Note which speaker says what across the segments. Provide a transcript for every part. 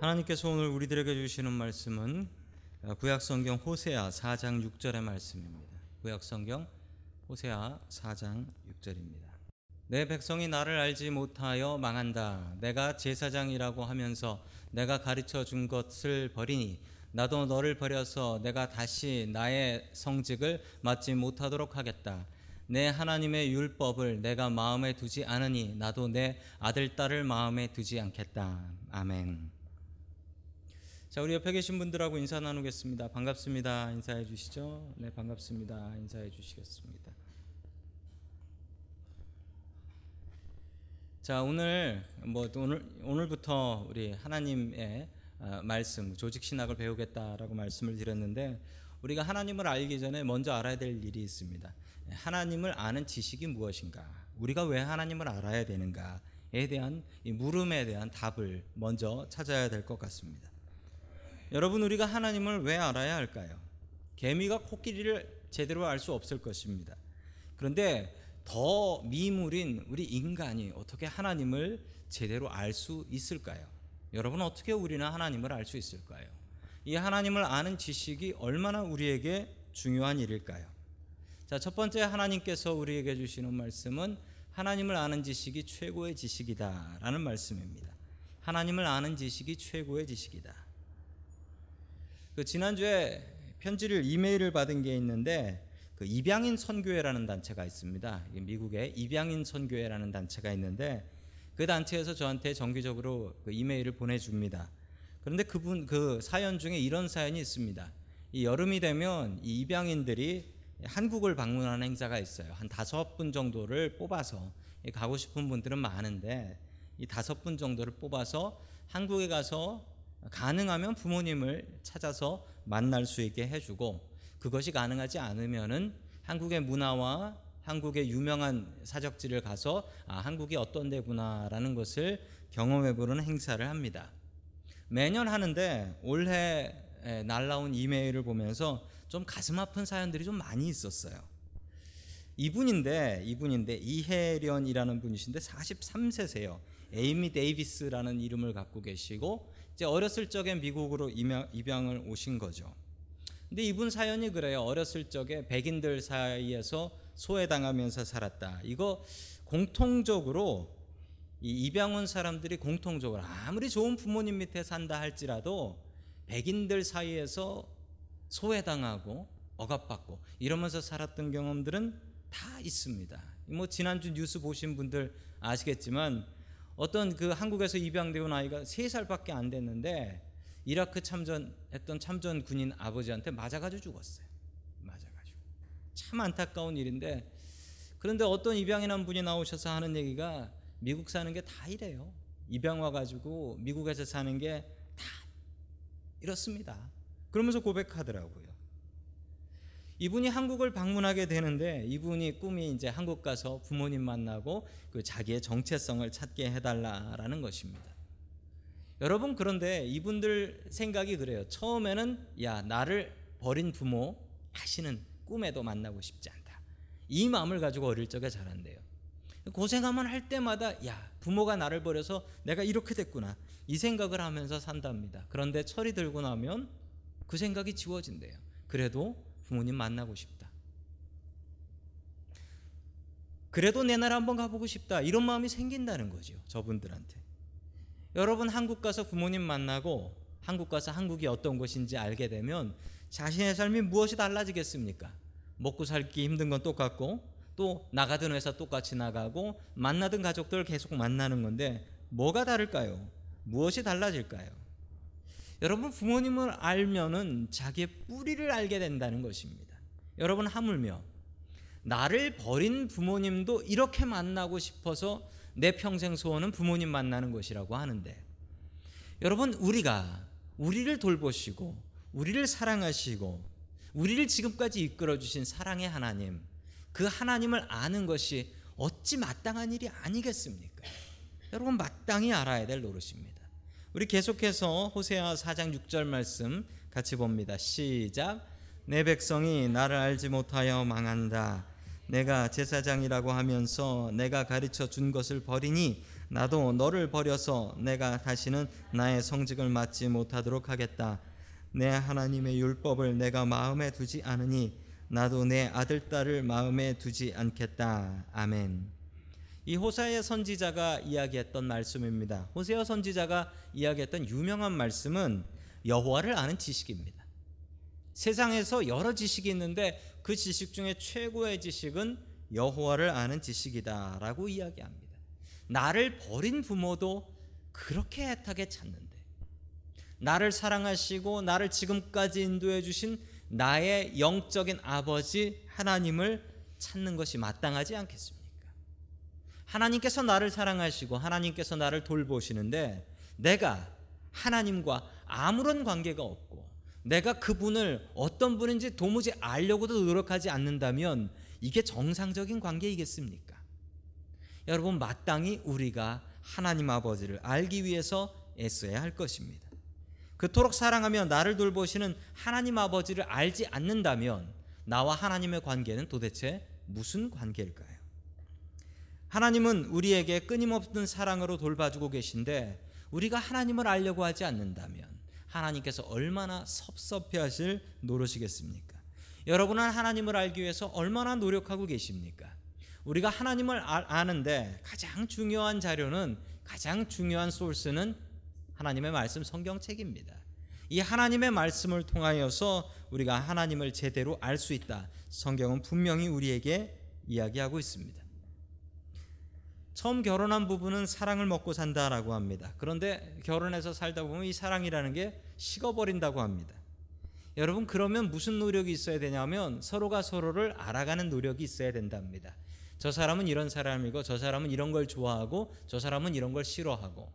Speaker 1: 하나님께서 오늘 우리들에게 주시는 말씀은 구약성경 호세아 4장 6절의 말씀입니다. 구약성경 호세아 4장 6절입니다. 내 백성이 나를 알지 못하여 망한다. 내가 제사장이라고 하면서 내가 가르쳐 준 것을 버리니 나도 너를 버려서 내가 다시 나의 성직을 맡지 못하도록 하겠다. 내 하나님의 율법을 내가 마음에 두지 않으니 나도 내 아들 딸을 마음에 두지 않겠다. 아멘. 자, 우리 옆에 계신 분들하고 인사 나누겠습니다. 반갑습니다. 인사해 주시죠. 네, 반갑습니다. 인사해 주시겠습니다. 자, 오늘 뭐 오늘 오늘부터 우리 하나님의 아, 말씀, 조직 신학을 배우겠다라고 말씀을 드렸는데 우리가 하나님을 알기 전에 먼저 알아야 될 일이 있습니다. 하나님을 아는 지식이 무엇인가? 우리가 왜 하나님을 알아야 되는가에 대한 이 물음에 대한 답을 먼저 찾아야 될 것 같습니다. 여러분 우리가 하나님을 왜 알아야 할까요? 개미가 코끼리를 제대로 알 수 없을 것입니다. 그런데 더 미물인 우리 인간이 어떻게 하나님을 제대로 알 수 있을까요? 여러분 어떻게 우리는 하나님을 알 수 있을까요? 이 하나님을 아는 지식이 얼마나 우리에게 중요한 일일까요? 자, 첫 번째 하나님께서 우리에게 주시는 말씀은 하나님을 아는 지식이 최고의 지식이다라는 말씀입니다. 하나님을 아는 지식이 최고의 지식이다. 그 지난주에 편지를 이메일을 받은 게 있는데 그 입양인 선교회라는 단체가 있습니다. 미국의 입양인 선교회라는 단체가 있는데 그 단체에서 저한테 정기적으로 그 이메일을 보내줍니다. 그런데 그분 그 사연 중에 이런 사연이 있습니다. 이 여름이 되면 이 입양인들이 한국을 방문하는 행사가 있어요. 한 다섯 분 정도를 뽑아서 가고 싶은 분들은 많은데 이 다섯 분 정도를 뽑아서 한국에 가서 가능하면 부모님을 찾아서 만날 수 있게 해주고 그것이 가능하지 않으면은 한국의 문화와 한국의 유명한 사적지를 가서 아, 한국이 어떤 데구나라는 것을 경험해보는 행사를 합니다. 매년 하는데 올해 날라온 이메일을 보면서 좀 가슴 아픈 사연들이 좀 많이 있었어요. 이분인데 이분인데 이혜련이라는 분이신데 43세세요. 에이미 데이비스라는 이름을 갖고 계시고 이제 어렸을 적에 미국으로 입양을 오신 거죠. 근데 이분 사연이 그래요. 어렸을 적에 백인들 사이에서 소외당하면서 살았다. 이거 공통적으로 이 입양 온 사람들이 공통적으로 아무리 좋은 부모님 밑에 산다 할지라도 백인들 사이에서 소외당하고 억압받고 이러면서 살았던 경험들은 다 있습니다. 뭐 지난주 뉴스 보신 분들 아시겠지만 어떤 그 한국에서 입양되어 온 아이가 3살밖에 안 됐는데 이라크 참전했던 참전 군인 아버지한테 맞아가지고 죽었어요. 맞아가지고 참 안타까운 일인데 그런데 어떤 입양이란 분이 나오셔서 하는 얘기가 미국 사는 게 다 이래요. 입양 와가지고 미국에서 사는 게 다 이렇습니다. 그러면서 고백하더라고요. 이분이 한국을 방문하게 되는데 이분이 꿈이 이제 한국 가서 부모님 만나고 그 자기의 정체성을 찾게 해달라라는 것입니다. 여러분 그런데 이분들 생각이 그래요. 처음에는 야 나를 버린 부모 다시는 꿈에도 만나고 싶지 않다. 이 마음을 가지고 어릴 적에 자란대요. 고생하면 할 때마다 야 부모가 나를 버려서 내가 이렇게 됐구나 이 생각을 하면서 산답니다. 그런데 철이 들고 나면 그 생각이 지워진대요. 그래도 부모님 만나고 싶다. 그래도 내 나라 한번 가보고 싶다. 이런 마음이 생긴다는 거죠. 저분들한테. 여러분 한국 가서 부모님 만나고 한국 가서 한국이 어떤 곳인지 알게 되면 자신의 삶이 무엇이 달라지겠습니까? 먹고 살기 힘든 건 똑같고 또 나가던 회사 똑같이 나가고 만나던 가족들 계속 만나는 건데 뭐가 다를까요? 무엇이 달라질까요? 여러분 부모님을 알면은 자기의 뿌리를 알게 된다는 것입니다. 여러분 하물며 나를 버린 부모님도 이렇게 만나고 싶어서 내 평생 소원은 부모님 만나는 것이라고 하는데 여러분 우리가 우리를 돌보시고 우리를 사랑하시고 우리를 지금까지 이끌어 주신 사랑의 하나님 그 하나님을 아는 것이 어찌 마땅한 일이 아니겠습니까? 여러분 마땅히 알아야 될 노릇입니다. 우리 계속해서 호세아 4장 6절 말씀 같이 봅니다. 시작. 내 백성이 나를 알지 못하여 망한다. 내가 제사장이라고 하면서 내가 가르쳐 준 것을 버리니 나도 너를 버려서 내가 다시는 나의 성직을 맡지 못하도록 하겠다. 내 하나님의 율법을 내가 마음에 두지 않으니 나도 내 아들 딸을 마음에 두지 않겠다. 아멘. 이 호세아 선지자가 이야기했던 말씀입니다. 호세아 선지자가 이야기했던 유명한 말씀은 여호와를 아는 지식입니다. 세상에서 여러 지식이 있는데 그 지식 중에 최고의 지식은 여호와를 아는 지식이다라고 이야기합니다. 나를 버린 부모도 그렇게 애타게 찾는데 나를 사랑하시고 나를 지금까지 인도해 주신 나의 영적인 아버지 하나님을 찾는 것이 마땅하지 않겠습니까? 하나님께서 나를 사랑하시고 하나님께서 나를 돌보시는데 내가 하나님과 아무런 관계가 없고 내가 그분을 어떤 분인지 도무지 알려고도 노력하지 않는다면 이게 정상적인 관계이겠습니까? 여러분 마땅히 우리가 하나님 아버지를 알기 위해서 애써야 할 것입니다. 그토록 사랑하며 나를 돌보시는 하나님 아버지를 알지 않는다면 나와 하나님의 관계는 도대체 무슨 관계일까요? 하나님은 우리에게 끊임없는 사랑으로 돌봐주고 계신데 우리가 하나님을 알려고 하지 않는다면 하나님께서 얼마나 섭섭해하실 노릇이겠습니까? 여러분은 하나님을 알기 위해서 얼마나 노력하고 계십니까? 우리가 하나님을 아는데 가장 중요한 자료는 가장 중요한 소스는 하나님의 말씀 성경책입니다. 이 하나님의 말씀을 통하여서 우리가 하나님을 제대로 알 수 있다. 성경은 분명히 우리에게 이야기하고 있습니다. 처음 결혼한 부부는 사랑을 먹고 산다라고 합니다. 그런데 결혼해서 살다 보면 이 사랑이라는 게 식어버린다고 합니다. 여러분 그러면 무슨 노력이 있어야 되냐면 서로가 서로를 알아가는 노력이 있어야 된답니다. 저 사람은 이런 사람이고 저 사람은 이런 걸 좋아하고 저 사람은 이런 걸 싫어하고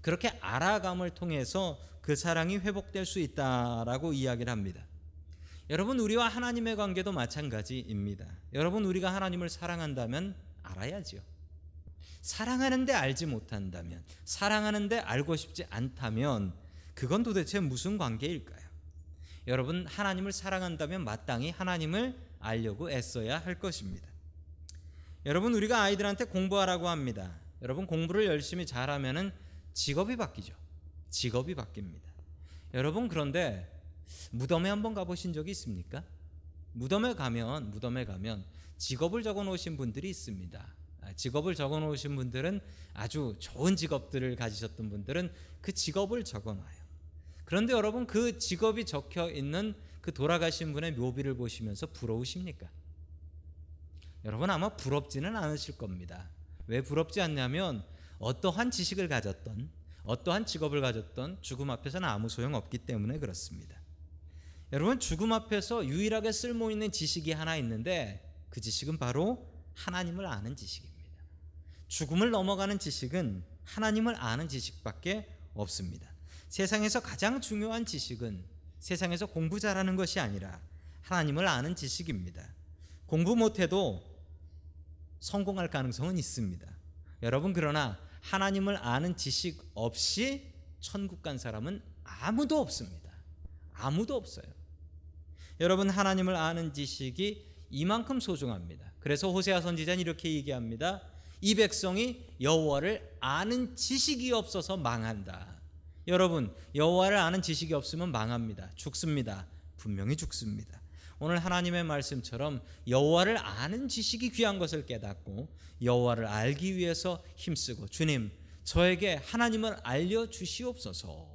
Speaker 1: 그렇게 알아감을 통해서 그 사랑이 회복될 수 있다라고 이야기를 합니다. 여러분 우리와 하나님의 관계도 마찬가지입니다. 여러분 우리가 하나님을 사랑한다면 알아야지요. 사랑하는데 알지 못한다면 사랑하는데 알고 싶지 않다면 그건 도대체 무슨 관계일까요? 여러분 하나님을 사랑한다면 마땅히 하나님을 알려고 애써야 할 것입니다. 여러분 우리가 아이들한테 공부하라고 합니다. 여러분 공부를 열심히 잘하면은 직업이 바뀌죠. 직업이 바뀝니다. 여러분 그런데 무덤에 한번 가보신 적이 있습니까? 무덤에 가면 무덤에 가면 직업을 적어 놓으신 분들이 있습니다. 아, 직업을 적어 놓으신 분들은 아주 좋은 직업들을 가지셨던 분들은 그 직업을 적어 놔요. 그런데 여러분 그 직업이 적혀 있는 그 돌아가신 분의 묘비를 보시면서 부러우십니까? 여러분 아마 부럽지는 않으실 겁니다. 왜 부럽지 않냐면 어떠한 지식을 가졌던 어떠한 직업을 가졌던 죽음 앞에서는 아무 소용 없기 때문에 그렇습니다. 여러분 죽음 앞에서 유일하게 쓸모 있는 지식이 하나 있는데 그 지식은 바로 하나님을 아는 지식입니다. 죽음을 넘어가는 지식은 하나님을 아는 지식밖에 없습니다. 세상에서 가장 중요한 지식은 세상에서 공부 잘하는 것이 아니라 하나님을 아는 지식입니다. 공부 못해도 성공할 가능성은 있습니다. 여러분 그러나 하나님을 아는 지식 없이 천국 간 사람은 아무도 없습니다. 아무도 없어요. 여러분 하나님을 아는 지식이 이만큼 소중합니다. 그래서 호세아 선지자는 이렇게 얘기합니다. 이 백성이 여호와를 아는 지식이 없어서 망한다. 여러분 여호와를 아는 지식이 없으면 망합니다. 죽습니다. 분명히 죽습니다. 오늘 하나님의 말씀처럼 여호와를 아는 지식이 귀한 것을 깨닫고 여호와를 알기 위해서 힘쓰고 주님 저에게 하나님을 알려 주시옵소서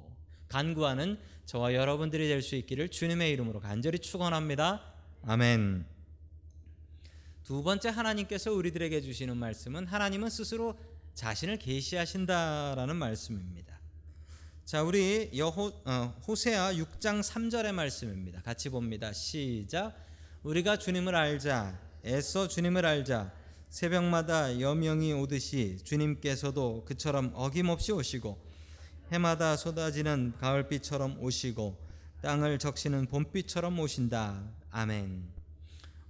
Speaker 1: 간구하는 저와 여러분들이 될 수 있기를 주님의 이름으로 간절히 축원합니다. 아멘. 두 번째 하나님께서 우리들에게 주시는 말씀은 하나님은 스스로 자신을 계시하신다라는 말씀입니다. 자, 우리 여호 어, 호세아 6장 3절의 말씀입니다. 같이 봅니다. 시작. 우리가 주님을 알자. 애써 주님을 알자. 새벽마다 여명이 오듯이 주님께서도 그처럼 어김없이 오시고 해마다 쏟아지는 가을비처럼 오시고 땅을 적시는 봄비처럼 오신다. 아멘.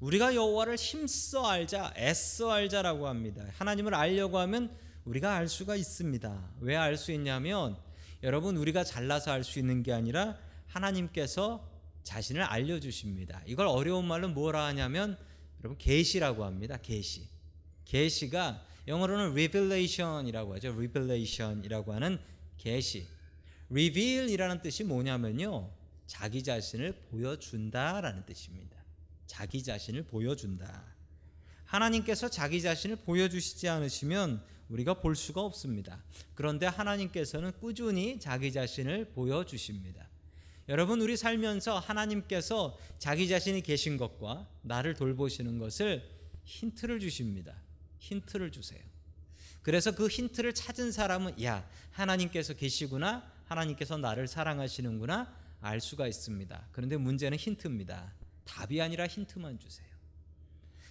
Speaker 1: 우리가 여호와를 힘써 알자, 애써 알자라고 합니다. 하나님을 알려고 하면 우리가 알 수가 있습니다. 왜 알 수 있냐면 여러분 우리가 잘나서 알 수 있는 게 아니라 하나님께서 자신을 알려 주십니다. 이걸 어려운 말로 뭐라 하냐면 여러분 계시라고 합니다. 계시. 계시가 영어로는 revelation이라고 하죠. revelation이라고 하는 계시. reveal이라는 뜻이 뭐냐면요. 자기 자신을 보여준다라는 뜻입니다. 자기 자신을 보여준다. 하나님께서 자기 자신을 보여주시지 않으시면 우리가 볼 수가 없습니다. 그런데 하나님께서는 꾸준히 자기 자신을 보여주십니다. 여러분, 우리 살면서 하나님께서 자기 자신이 계신 것과 나를 돌보시는 것을 힌트를 주십니다. 힌트를 주세요. 그래서 그 힌트를 찾은 사람은 야, 하나님께서 계시구나. 하나님께서 나를 사랑하시는구나. 알 수가 있습니다. 그런데 문제는 힌트입니다. 답이 아니라 힌트만 주세요.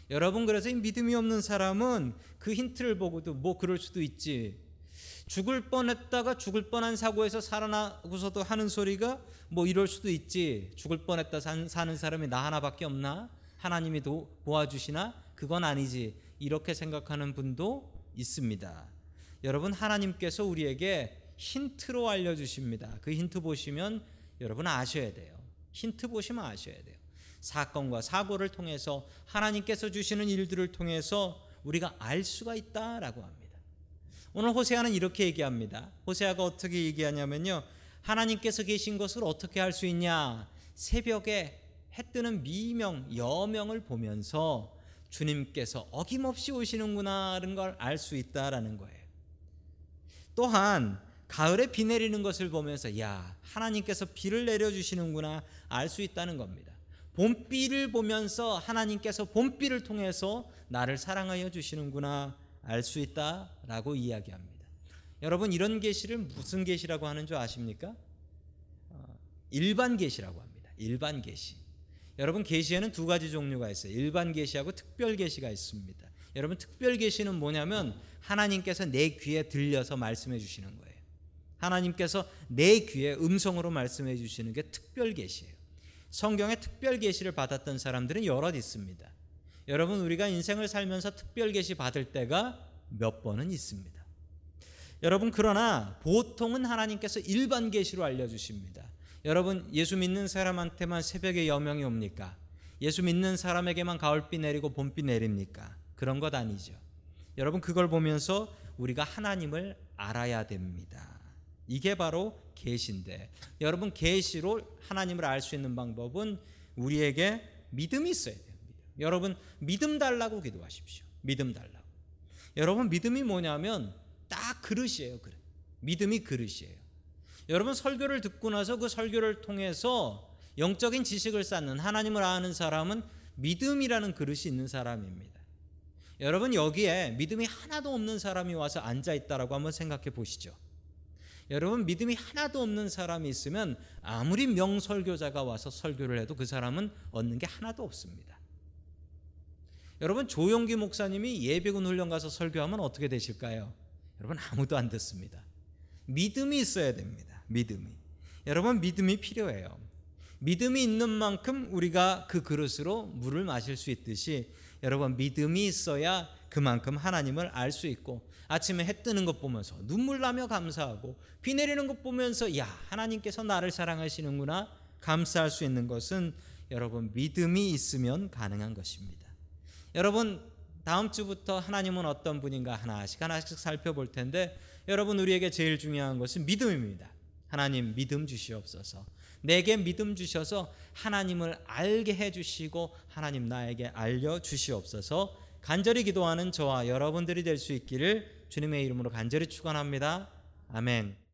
Speaker 1: 여러분 그래서 이 믿음이 없는 사람은 그 힌트를 보고도 뭐 그럴 수도 있지. 죽을 뻔했다가 죽을 뻔한 사고에서 살아나고서도 하는 소리가 뭐 이럴 수도 있지. 죽을 뻔했다 산, 사는 사람이 나 하나밖에 없나? 하나님이 도, 도와주시나? 그건 아니지. 이렇게 생각하는 분도 있습니다. 여러분 하나님께서 우리에게 힌트로 알려주십니다. 그 힌트 보시면 여러분 아셔야 돼요. 힌트 보시면 아셔야 돼요. 사건과 사고를 통해서 하나님께서 주시는 일들을 통해서 우리가 알 수가 있다라고 합니다. 오늘 호세아는 이렇게 얘기합니다. 호세아가 어떻게 얘기하냐면요. 하나님께서 계신 것을 어떻게 할수 있냐? 새벽에 해 뜨는 미명, 여명을 보면서 주님께서 어김없이 오시는구나라는 걸 알 수 있다라는 거예요. 또한 가을에 비 내리는 것을 보면서 야 하나님께서 비를 내려 주시는구나 알 수 있다는 겁니다. 봄비를 보면서 하나님께서 봄비를 통해서 나를 사랑하여 주시는구나 알 수 있다라고 이야기합니다. 여러분 이런 계시를 무슨 계시라고 하는 줄 아십니까? 어, 일반 계시라고 합니다. 일반 계시. 여러분 계시에는 두 가지 종류가 있어요. 일반 계시하고 특별 계시가 있습니다. 여러분 특별 계시는 뭐냐면 하나님께서 내 귀에 들려서 말씀해 주시는 거예요. 하나님께서 내 귀에 음성으로 말씀해 주시는 게 특별 계시예요. 성경의 특별 계시를 받았던 사람들은 여럿 있습니다. 여러분 우리가 인생을 살면서 특별 계시 받을 때가 몇 번은 있습니다. 여러분 그러나 보통은 하나님께서 일반 계시로 알려 주십니다. 여러분 예수 믿는 사람한테만 새벽에 여명이 옵니까? 예수 믿는 사람에게만 가을비 내리고 봄비 내립니까? 그런 것 아니죠. 여러분 그걸 보면서 우리가 하나님을 알아야 됩니다. 이게 바로 계시인데 여러분 계시로 하나님을 알 수 있는 방법은 우리에게 믿음이 있어야 돼요. 여러분 믿음 달라고 기도하십시오. 믿음 달라고. 여러분 믿음이 뭐냐면 딱 그릇이에요. 그릇. 믿음이 그릇이에요. 여러분 설교를 듣고 나서 그 설교를 통해서 영적인 지식을 쌓는 하나님을 아는 사람은 믿음이라는 그릇이 있는 사람입니다. 여러분 여기에 믿음이 하나도 없는 사람이 와서 앉아 있다라고 한번 생각해 보시죠. 여러분 믿음이 하나도 없는 사람이 있으면 아무리 명설교자가 와서 설교를 해도 그 사람은 얻는 게 하나도 없습니다. 여러분 조용기 목사님이 예비군 훈련 가서 설교하면 어떻게 되실까요? 여러분 아무도 안 듣습니다. 믿음이 있어야 됩니다. 믿음이. 여러분 믿음이 필요해요. 믿음이 있는 만큼 우리가 그 그릇으로 물을 마실 수 있듯이 여러분 믿음이 있어야 그만큼 하나님을 알 수 있고 아침에 해 뜨는 것 보면서 눈물 나며 감사하고 비 내리는 것 보면서 야 하나님께서 나를 사랑하시는구나 감사할 수 있는 것은 여러분 믿음이 있으면 가능한 것입니다. 여러분 다음 주부터 하나님은 어떤 분인가 하나씩 하나씩 살펴볼 텐데 여러분 우리에게 제일 중요한 것은 믿음입니다. 하나님 믿음 주시옵소서. 내게 믿음 주셔서 하나님을 알게 해 주시고 하나님 나에게 알려 주시옵소서. 간절히 기도하는 저와 여러분들이 될 수 있기를 주님의 이름으로 간절히 축원합니다. 아멘.